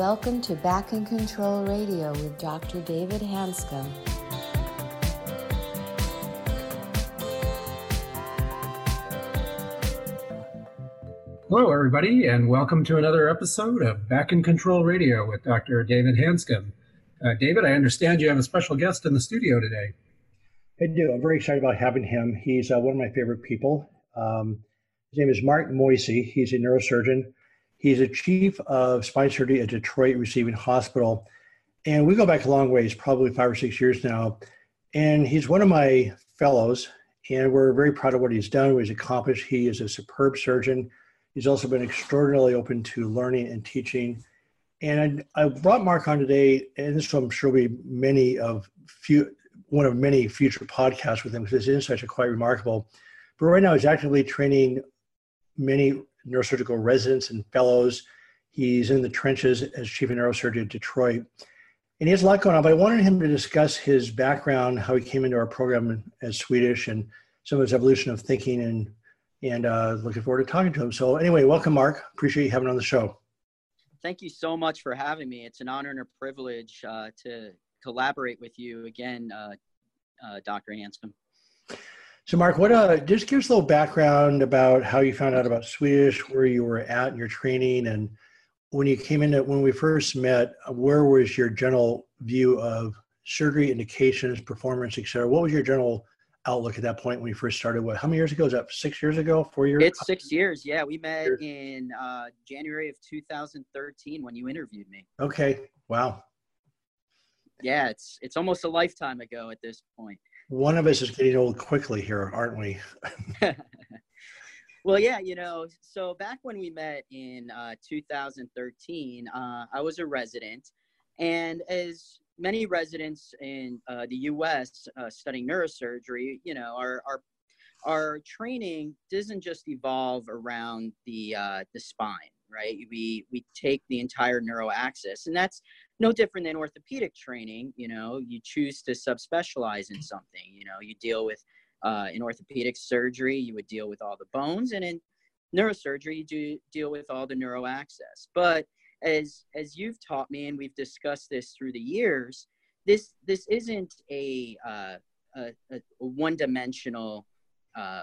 welcome to Back in Control Radio with Dr. David Hanscom. Hello, everybody, and welcome to another episode of Back in Control Radio with Dr. David Hanscom. Uh, David, I understand you have a special guest in the studio today. I do. I'm very excited about having him. He's uh, one of my favorite people. Um, his name is Marc Moisi. He's a neurosurgeon. He's a chief of spine surgery at Detroit Receiving Hospital. And we go back a long ways, probably five or six years now. And he's one of my fellows, and we're very proud of what he's done, what he's accomplished. He is a superb surgeon. He's also been extraordinarily open to learning and teaching. And I, brought Marc on today, and this I'm sure will be many of few one of many future podcasts with him because his insights are quite remarkable. But right now, he's actively training many neurosurgical residents and fellows. He's in the trenches as chief of neurosurgery at Detroit. And he has a lot going on, but I wanted him to discuss his background, how he came into our program as Swedish, and some of his evolution of thinking and and uh, looking forward to talking to him. So anyway, welcome, Marc. Appreciate you having on the show. Thank you so much for having me. It's an honor and a privilege uh, to collaborate with you again, uh, uh Dr. Hanscom. So, Marc, what uh, just give us a little background about how you found out about Swedish, where you were at in your training, and when you came in. When we first met, where was your general view of surgery indications, performance, et cetera? What was your general outlook at that point when you first started? What? How many years ago? Was that six years ago? Four years? It's six years. Yeah, we met in uh, January of 2013 when you interviewed me. Okay. Wow. Yeah, it's it's almost a lifetime ago at this point. One of us is getting old quickly here, aren't we? well, yeah, you know. So back when we met in uh, 2013, uh, I was a resident, and as many residents in uh, the U.S. Uh, studying neurosurgery, you know, our, our our training doesn't just evolve around the uh, the spine, right? We we take the entire neuro axis, and that's no different than orthopedic training. You know, you choose to subspecialize in something. You know, you deal with uh, in orthopedic surgery, you would deal with all the bones, and in neurosurgery, you do deal with all the neuro axis. But as as you've taught me and we've discussed this through the years this this isn't a uh, a, a one dimensional uh,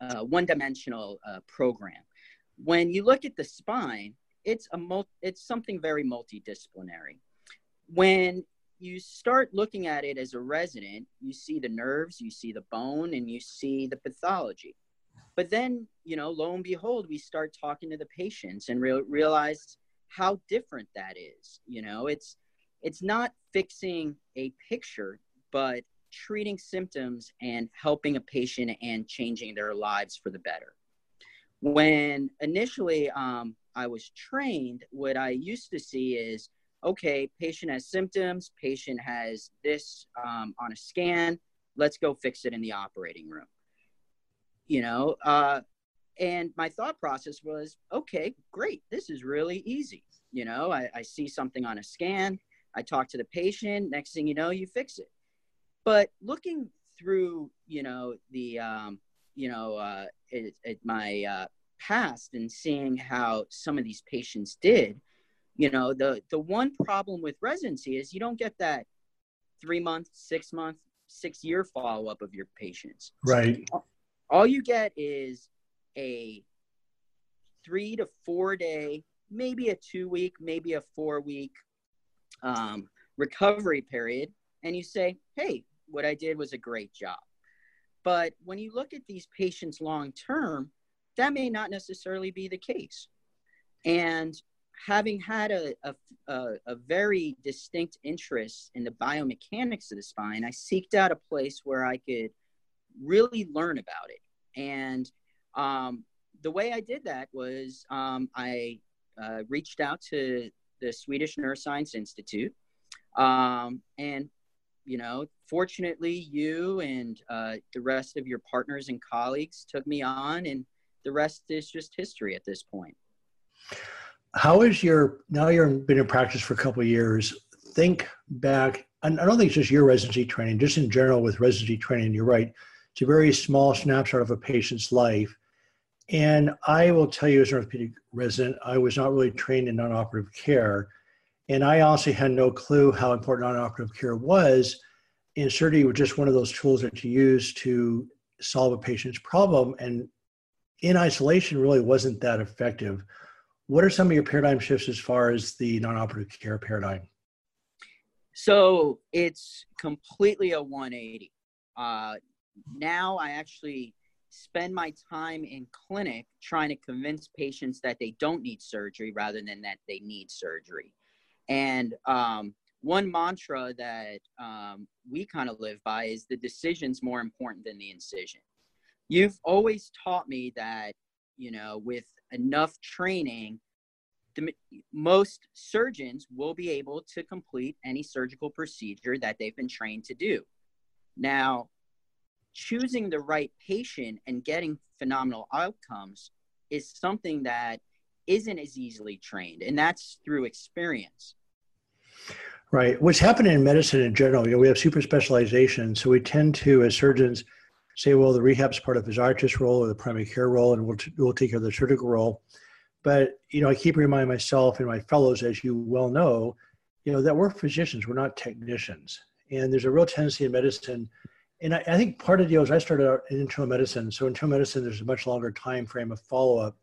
uh, one dimensional uh, program when you look at the spine it's a mul- it's something very multidisciplinary. When you start looking at it as a resident you see the nerves you see the bone and you see the pathology. But then you know lo and behold we start talking to the patients and re- realize how different that is. You know it's it's not fixing a picture but treating symptoms and helping a patient and changing their lives for the better when initially um, i was trained what i used to see is okay patient has symptoms patient has this um, on a scan let's go fix it in the operating room. You know uh, and my thought process was okay great this is really easy. You know I, I see something on a scan i talk to the patient next thing you know you fix it. But looking through you know the um, you know uh, at, my uh, past and seeing how some of these patients did you know the the one problem with residency is you don't get that three month six month six year follow up of your patients. Right. All you get is a three to four day, maybe a two week, maybe a four week um, recovery period, and you say, hey, what I did was a great job. But when you look at these patients long term, that may not necessarily be the case. And having had a, a, a, very distinct interest in the biomechanics of the spine, I seeked out a place where I could really learn about it. And um, the way I did that was um, I uh, reached out to the Swedish Neuroscience Institute. Um, and, you know, fortunately, you and uh, the rest of your partners and colleagues took me on, and the rest is just history at this point. How is your, now you've been in practice for a couple years, think back, and I don't think it's just your residency training, just in general with residency training, you're right. It's a very small snapshot of a patient's life And I will tell you, as an orthopedic resident, I was not really trained in non operative care. And I honestly had no clue how important non operative care was. And surgery was just one of those tools that you use to solve a patient's problem. And in isolation, really wasn't that effective. What are some of your paradigm shifts as far as the non operative care paradigm? So it's completely a 180. Uh, now I actually spend my time in clinic trying to convince patients that they don't need surgery rather than that they need surgery. And um, one mantra that um, we kind of live by is the decision's more important than the incision. You've always taught me that, you know, with enough training, the, most surgeons will be able to complete any surgical procedure that they've been trained to do. Now, choosing the right patient and getting phenomenal outcomes is something that isn't as easily trained, and that's through experience. Right. What's happening in medicine in general, you know, we have super specialization. So we tend to, as surgeons, say, well, the rehab's part of physiatrist role or the primary care role, and we'll, t- we'll take care of the surgical role. But, you know, I keep reminding myself and my fellows, as you well know, you know, that we're physicians, we're not technicians. And there's a real tendency in medicine and I, I, think part of the deal is I started out in internal medicine. So internal medicine, there's a much longer time frame of follow up,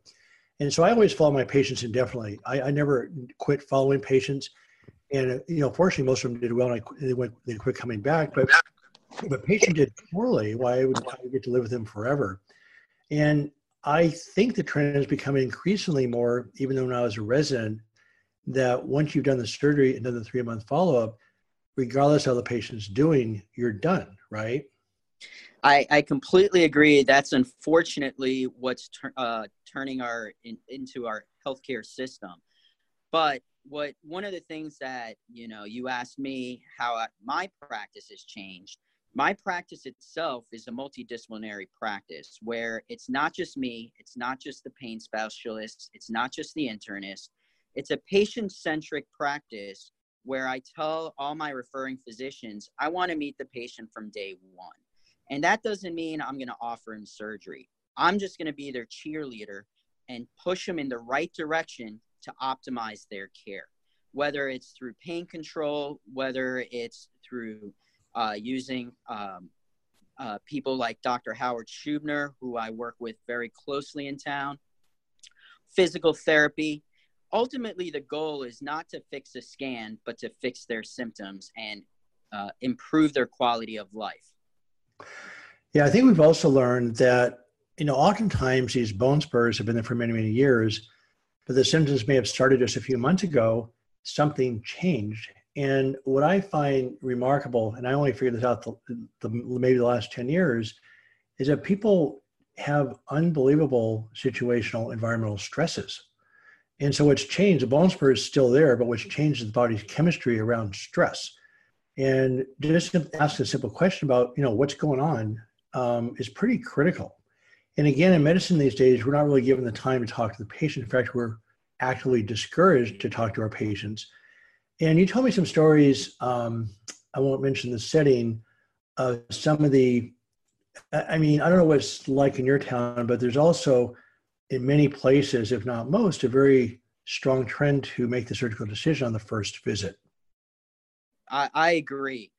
and so I always follow my patients indefinitely. I, I never quit following patients, and you know, fortunately, most of them did well, and I, they went they quit coming back. But if a patient did poorly, why would, I get to live with them forever. And I think the trend is becoming increasingly more, even though when I was a resident, that once you've done the surgery and done the three month follow up, regardless of how the patient's doing, you're done, right? I, I completely agree. That's unfortunately what's tur- uh, turning our in, into our healthcare system. But what one of the things that you know you asked me how I, my practice has changed. My practice itself is a multidisciplinary practice where it's not just me, it's not just the pain specialist, it's not just the internist. It's a patient centric practice where I tell all my referring physicians, I want to meet the patient from day one. And that doesn't mean I'm going to offer him surgery. I'm just going to be their cheerleader and push them in the right direction to optimize their care, whether it's through pain control, whether it's through uh, using um, uh, people like Dr. Howard Schubiner, who I work with very closely in town, physical therapy, ultimately the goal is not to fix a scan but to fix their symptoms and uh, improve their quality of life yeah i think we've also learned that you know oftentimes these bone spurs have been there for many many years but the symptoms may have started just a few months ago. Something changed. And what i find remarkable and i only figured this out the, the maybe the last 10 years is that people have unbelievable situational environmental stresses. And so what's changed, the bone spur is still there, but what's changed is the body's chemistry around stress. And just ask a simple question about, you know, what's going on um, is pretty critical. And again, in medicine these days, we're not really given the time to talk to the patient. In fact, we're actively discouraged to talk to our patients. And you told me some stories, um, I won't mention the setting, of some of the, I mean, I don't know what it's like in your town, but there's also in many places, if not most, a very strong trend to make the surgical decision on the first visit. I, I agree.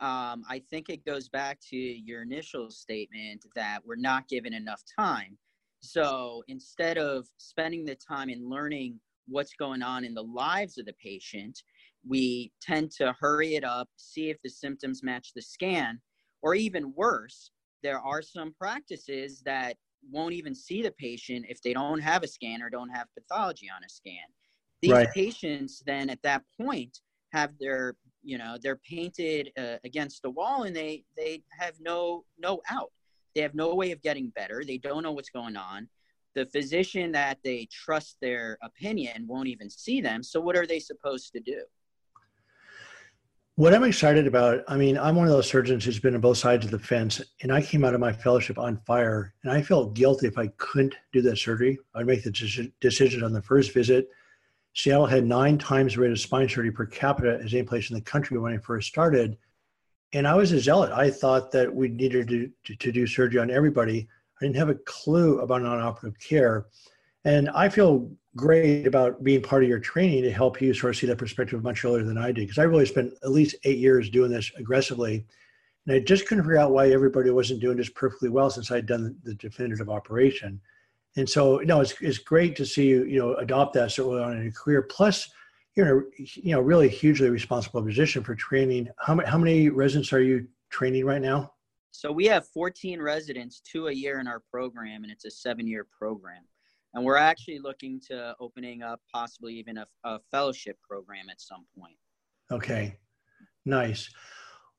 Um, I think it goes back to your initial statement that we're not given enough time. So instead of spending the time in learning what's going on in the lives of the patient, we tend to hurry it up, see if the symptoms match the scan, or even worse, there are some practices that won't even see the patient if they don't have a scan or don't have pathology on a scan. These right. patients then at that point have their you know they're painted uh, against the wall and they they have no no out. They have no way of getting better. They don't know what's going on. The physician that they trust their opinion won't even see them. So what are they supposed to do? What I'm excited about, I mean, I'm one of those surgeons who's been on both sides of the fence, and I came out of my fellowship on fire, and I felt guilty if I couldn't do that surgery. I'd make the decision on the first visit. Seattle had nine times the rate of spine surgery per capita as any place in the country when I first started. And I was a zealot. I thought that we needed to, to, to do surgery on everybody. I didn't have a clue about non-operative care. And I feel great about being part of your training to help you sort of see that perspective much earlier than I did, because I really spent at least eight years doing this aggressively. And I just couldn't figure out why everybody wasn't doing this perfectly well since I'd done the definitive operation. And so, you know, it's, it's great to see you, you know, adopt that so early on in your career. Plus, you're in a, you know, really hugely responsible position for training. How many, how many residents are you training right now? So we have 14 residents, two a year in our program, and it's a seven-year program. And we're actually looking to opening up possibly even a, a fellowship program at some point. Okay, nice.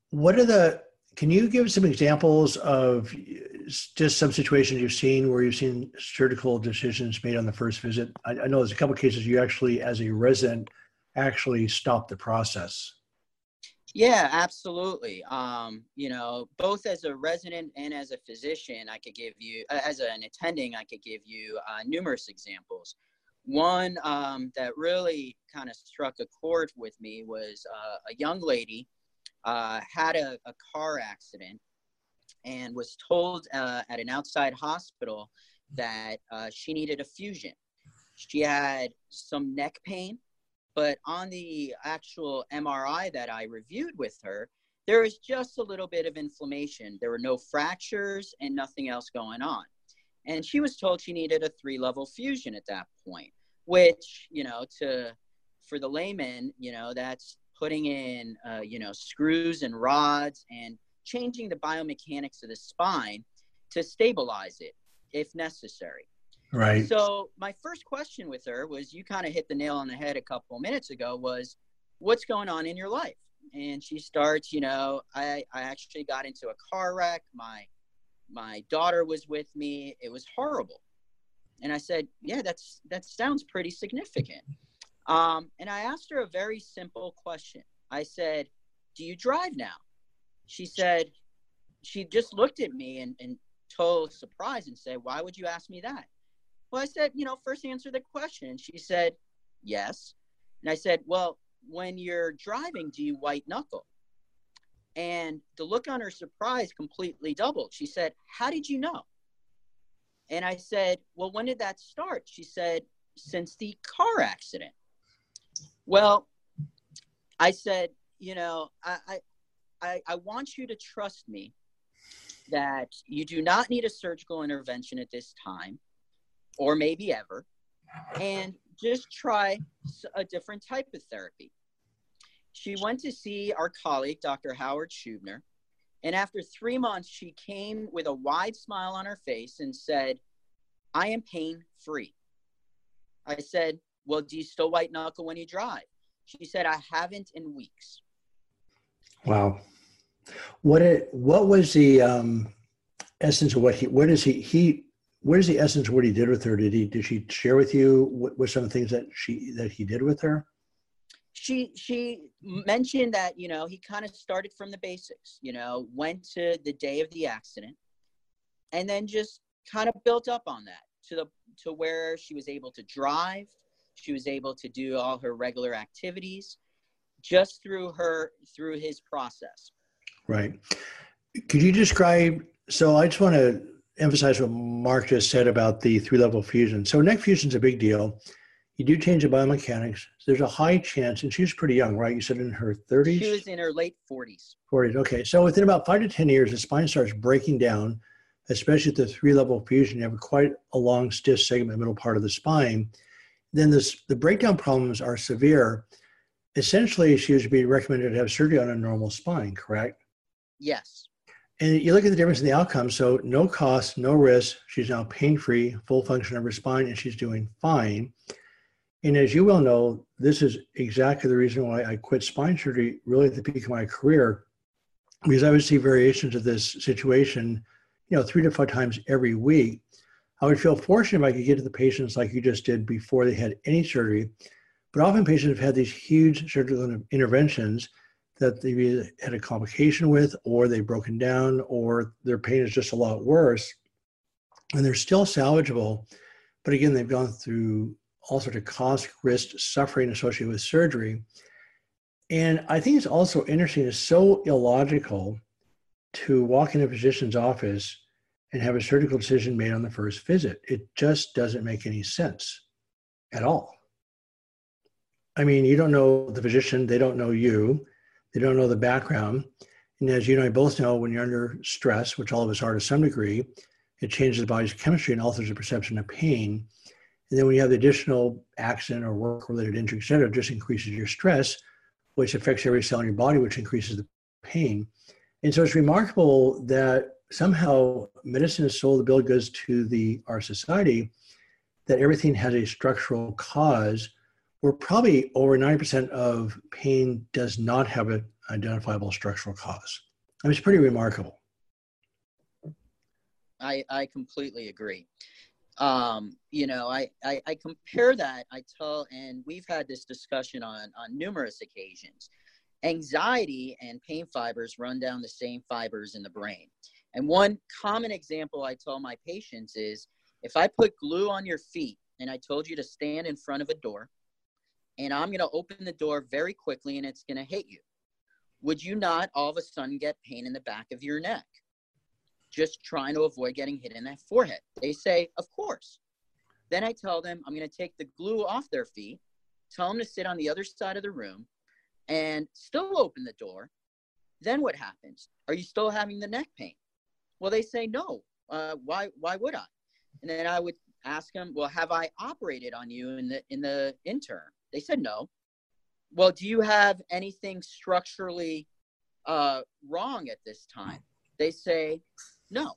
What are the can you give some examples of just some situations you've seen where you've seen surgical decisions made on the first visit? I, I know there's a couple cases you actually, as a resident, actually stopped the process. Yeah, absolutely. Um, you know, both as a resident and as a physician, I could give you, as an attending, I could give you uh, numerous examples. One um, that really kind of struck a chord with me was uh, a young lady uh, had a, a, car accident and was told uh, at an outside hospital that uh, she needed a fusion. She had some neck pain but on the actual MRI that I reviewed with her, there was just a little bit of inflammation. There were no fractures and nothing else going on. And she was told she needed a three level fusion at that point, which, you know, to for the layman, you know, that's putting in, uh, you know, screws and rods and changing the biomechanics of the spine to stabilize it if necessary. Right. So my first question with her was, you kind of hit the nail on the head a couple minutes ago. Was what's going on in your life? And she starts, you know, I I actually got into a car wreck. My my daughter was with me. It was horrible. And I said, yeah, that's that sounds pretty significant. Um, and I asked her a very simple question. I said, do you drive now? She said, she just looked at me and, and total surprise and said, why would you ask me that? Well, I said, you know, first answer the question. She said, yes. And I said, well, when you're driving, do you white knuckle? And the look on her surprise completely doubled. She said, how did you know? And I said, well, when did that start? She said, since the car accident. Well, I said, you know, I, I, I want you to trust me that you do not need a surgical intervention at this time or maybe ever, and just try a different type of therapy. She went to see our colleague, Dr. Howard Schubiner, and after three months, she came with a wide smile on her face and said, I am pain free. I said, Well, do you still white knuckle when you drive? She said, I haven't in weeks. Wow. What it, what was the um, essence of what he, what is he, he, where's the essence of what he did with her? Did he did she share with you what were some of the things that she that he did with her? She she mentioned that you know he kind of started from the basics. You know, went to the day of the accident, and then just kind of built up on that to the to where she was able to drive. She was able to do all her regular activities just through her through his process. Right. Could you describe? So I just want to emphasize what Marc just said about the three level fusion. So neck fusion is a big deal. You do change the biomechanics. There's a high chance, and she was pretty young, right? You said in her 30s? She was in her late 40s. 40s, okay. So within about five to 10 years, the spine starts breaking down, especially at the three level fusion. You have quite a long, stiff segment, middle part of the spine. Then this, the breakdown problems are severe. Essentially, she was being recommended to have surgery on a normal spine, correct? Yes. And you look at the difference in the outcome. So no cost, no risk. She's now pain-free, full function of her spine, and she's doing fine. And as you well know, this is exactly the reason why I quit spine surgery really at the peak of my career, because I would see variations of this situation, you know, three to five times every week. I would feel fortunate if I could get to the patients like you just did before they had any surgery. But often patients have had these huge surgical interventions that they had a complication with, or they've broken down, or their pain is just a lot worse. And they're still salvageable. But again, they've gone through all sorts of cost, risk, suffering associated with surgery. And I think it's also interesting, it's so illogical to walk in a physician's office and have a surgical decision made on the first visit. It just doesn't make any sense at all. I mean, you don't know the physician, they don't know you, they don't know the background. And as you and I both know, when you're under stress, which all of us are to some degree, it changes the body's chemistry and alters the perception of pain. And then when you have the additional accident or work related injury, et cetera, it just increases your stress, which affects every cell in your body, which increases the pain. And so it's remarkable that somehow medicine has sold the bill of goods to the our society that everything has a structural cause where probably over 90% of pain does not have an identifiable structural cause. I mean, it's pretty remarkable. I, I completely agree. Um, you know, I, I, I compare that, I tell, and we've had this discussion on, on numerous occasions. Anxiety and pain fibers run down the same fibers in the brain. And one common example I tell my patients is if I put glue on your feet and I told you to stand in front of a door, and I'm going to open the door very quickly and it's going to hit you, would you not all of a sudden get pain in the back of your neck? Just trying to avoid getting hit in that forehead. They say, Of course. Then I tell them I'm going to take the glue off their feet, tell them to sit on the other side of the room, and still open the door. Then what happens? Are you still having the neck pain? Well, they say no. Uh, why? Why would I? And then I would ask them, well, have I operated on you in the in the interim? They said no. Well, do you have anything structurally uh, wrong at this time? They say no.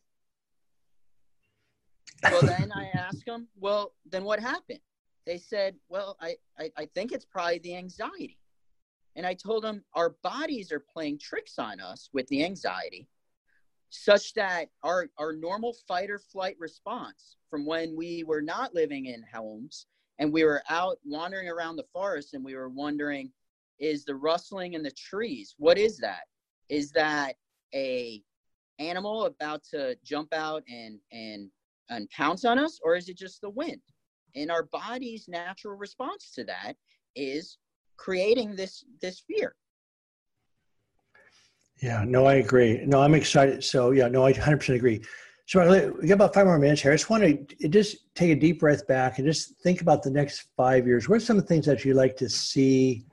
Well, then I ask them, well, then what happened? They said, well, I, I, I think it's probably the anxiety. And I told them our bodies are playing tricks on us with the anxiety such that our, our normal fight or flight response from when we were not living in homes and we were out wandering around the forest and we were wondering is the rustling in the trees what is that? Is that a animal about to jump out and and and pounce on us or is it just the wind? And our body's natural response to that is creating this this fear. Yeah no i agree. No i'm excited. So yeah no i 100% agree so we got about five more minutes here. I just want to just take a deep breath back and just think about the next five years. What are some of the things that you'd like to see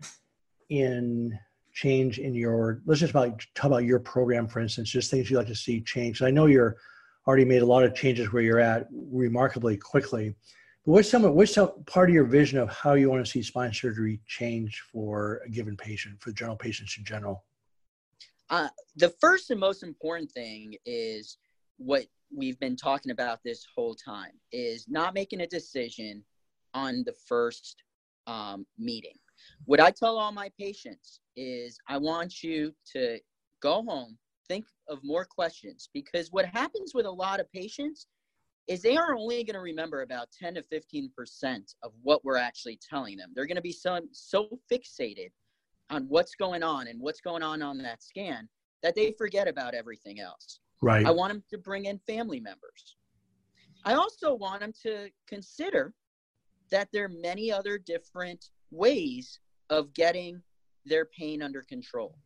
in change in your? Let's just about talk about your program, for instance. Just things you'd like to see change. I know you're already made a lot of changes where you're at remarkably quickly. But what's some what's some part of your vision of how you want to see spine surgery change for a given patient, for general patients in general? Uh, the first and most important thing is what we've been talking about this whole time is not making a decision on the first um, meeting. What I tell all my patients is I want you to go home, think of more questions, because what happens with a lot of patients is they are only going to remember about 10 to 15% of what we're actually telling them. They're going to be so, so fixated on what's going on and what's going on on that scan that they forget about everything else. Right. I want them to bring in family members. I also want them to consider that there are many other different ways of getting their pain under control.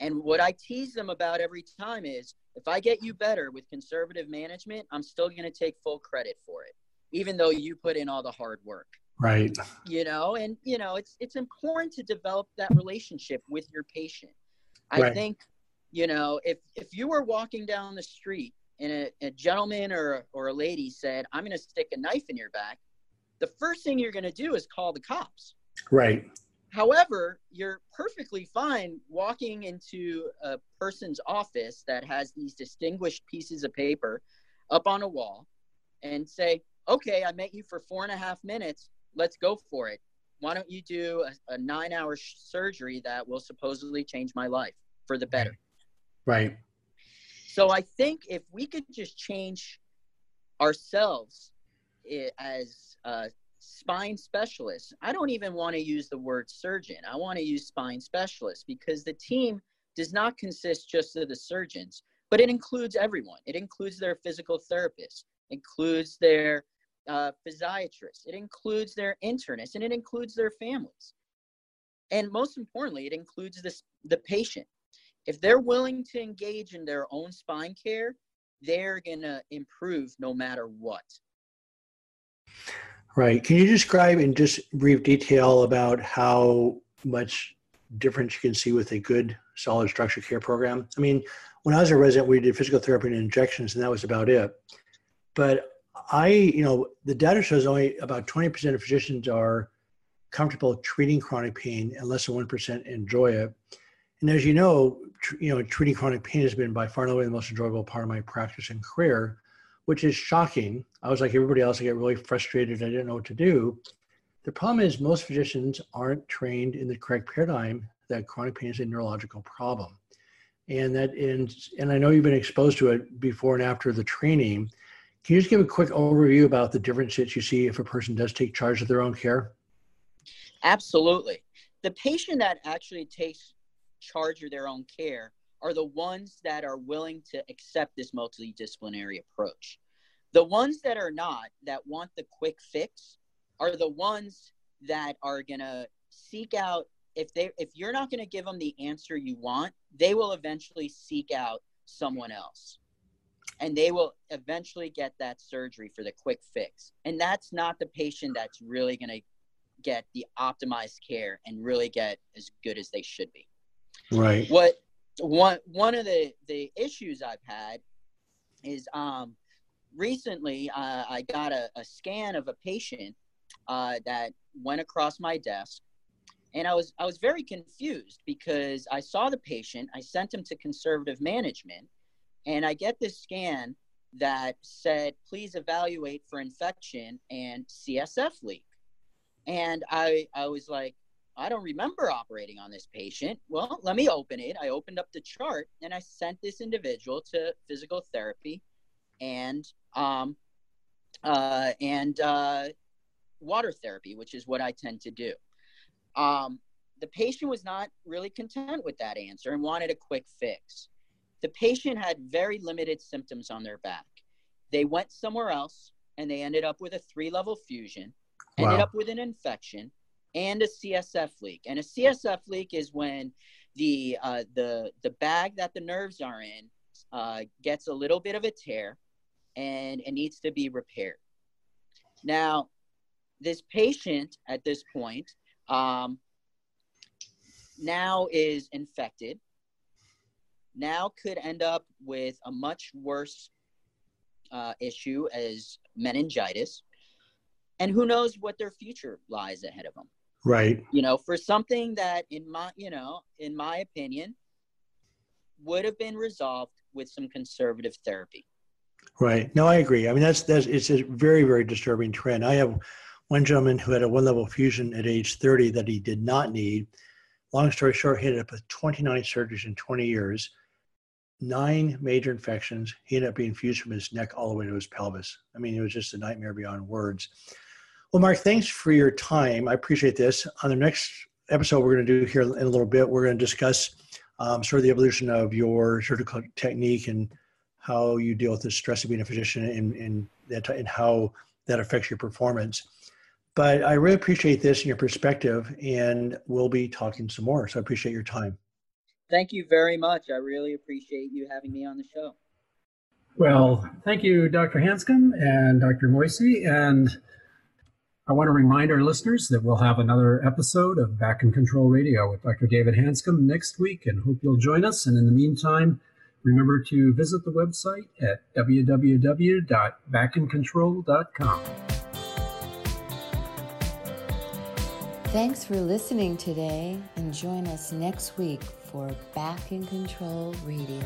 And what I tease them about every time is if I get you better with conservative management, I'm still going to take full credit for it, even though you put in all the hard work. Right. You know, and you know, it's it's important to develop that relationship with your patient. I right. think you know, if if you were walking down the street and a, a gentleman or or a lady said, "I'm going to stick a knife in your back," the first thing you're going to do is call the cops. Right. However, you're perfectly fine walking into a person's office that has these distinguished pieces of paper up on a wall and say, okay, I met you for four and a half minutes. Let's go for it. Why don't you do a, a nine hour sh- surgery that will supposedly change my life for the better? Right. So I think if we could just change ourselves eh, as uh, spine specialists, I don't even want to use the word surgeon. I want to use spine specialist because the team does not consist just of the surgeons, but it includes everyone. It includes their physical therapist, includes their uh, physiatrists, it includes their internists, and it includes their families. And most importantly, it includes this, the patient if they're willing to engage in their own spine care, they're going to improve no matter what. Right. Can you describe in just brief detail about how much difference you can see with a good solid structure care program? I mean, when I was a resident, we did physical therapy and injections, and that was about it. But I, you know, the data shows only about 20% of physicians are comfortable treating chronic pain and less than 1% enjoy it. And as you know, tr- you know, treating chronic pain has been by far and away the most enjoyable part of my practice and career, which is shocking. I was like everybody else, I get really frustrated. I didn't know what to do. The problem is most physicians aren't trained in the correct paradigm that chronic pain is a neurological problem. And that and and I know you've been exposed to it before and after the training. Can you just give a quick overview about the differences you see if a person does take charge of their own care? Absolutely. The patient that actually takes charge of their own care are the ones that are willing to accept this multidisciplinary approach. The ones that are not, that want the quick fix, are the ones that are going to seek out if they if you're not going to give them the answer you want, they will eventually seek out someone else. And they will eventually get that surgery for the quick fix. And that's not the patient that's really going to get the optimized care and really get as good as they should be. Right. What one one of the the issues I've had is um recently uh, I got a, a scan of a patient uh, that went across my desk and I was I was very confused because I saw the patient, I sent him to conservative management, and I get this scan that said, please evaluate for infection and CSF leak. And I, I was like, I don't remember operating on this patient. Well, let me open it. I opened up the chart and I sent this individual to physical therapy and um, uh, and uh, water therapy, which is what I tend to do. Um, the patient was not really content with that answer and wanted a quick fix. The patient had very limited symptoms on their back. They went somewhere else and they ended up with a three level fusion ended wow. up with an infection and a CSF leak. And a CSF leak is when the uh, the the bag that the nerves are in uh, gets a little bit of a tear, and it needs to be repaired. Now, this patient at this point um, now is infected. Now could end up with a much worse uh, issue as meningitis and who knows what their future lies ahead of them right. You know for something that in my you know in my opinion would have been resolved with some conservative therapy. Right. No i agree. I mean that's that's it's a very very disturbing trend. I have one gentleman who had a one level fusion at age 30 that he did not need. Long story short he ended up with 29 surgeries in 20 years nine major infections. He ended up being fused from his neck all the way to his pelvis. I mean it was just a nightmare beyond words well, Marc, thanks for your time. I appreciate this. On the next episode, we're going to do here in a little bit, we're going to discuss um, sort of the evolution of your surgical technique and how you deal with the stress of being a physician and, and, that, and how that affects your performance. But I really appreciate this and your perspective, and we'll be talking some more. So I appreciate your time. Thank you very much. I really appreciate you having me on the show. Well, thank you, Dr. Hanscom and Dr. Moisi. And I want to remind our listeners that we'll have another episode of Back in Control Radio with Dr. David Hanscom next week and hope you'll join us. And in the meantime, remember to visit the website at www.backincontrol.com. Thanks for listening today and join us next week for Back in Control Radio.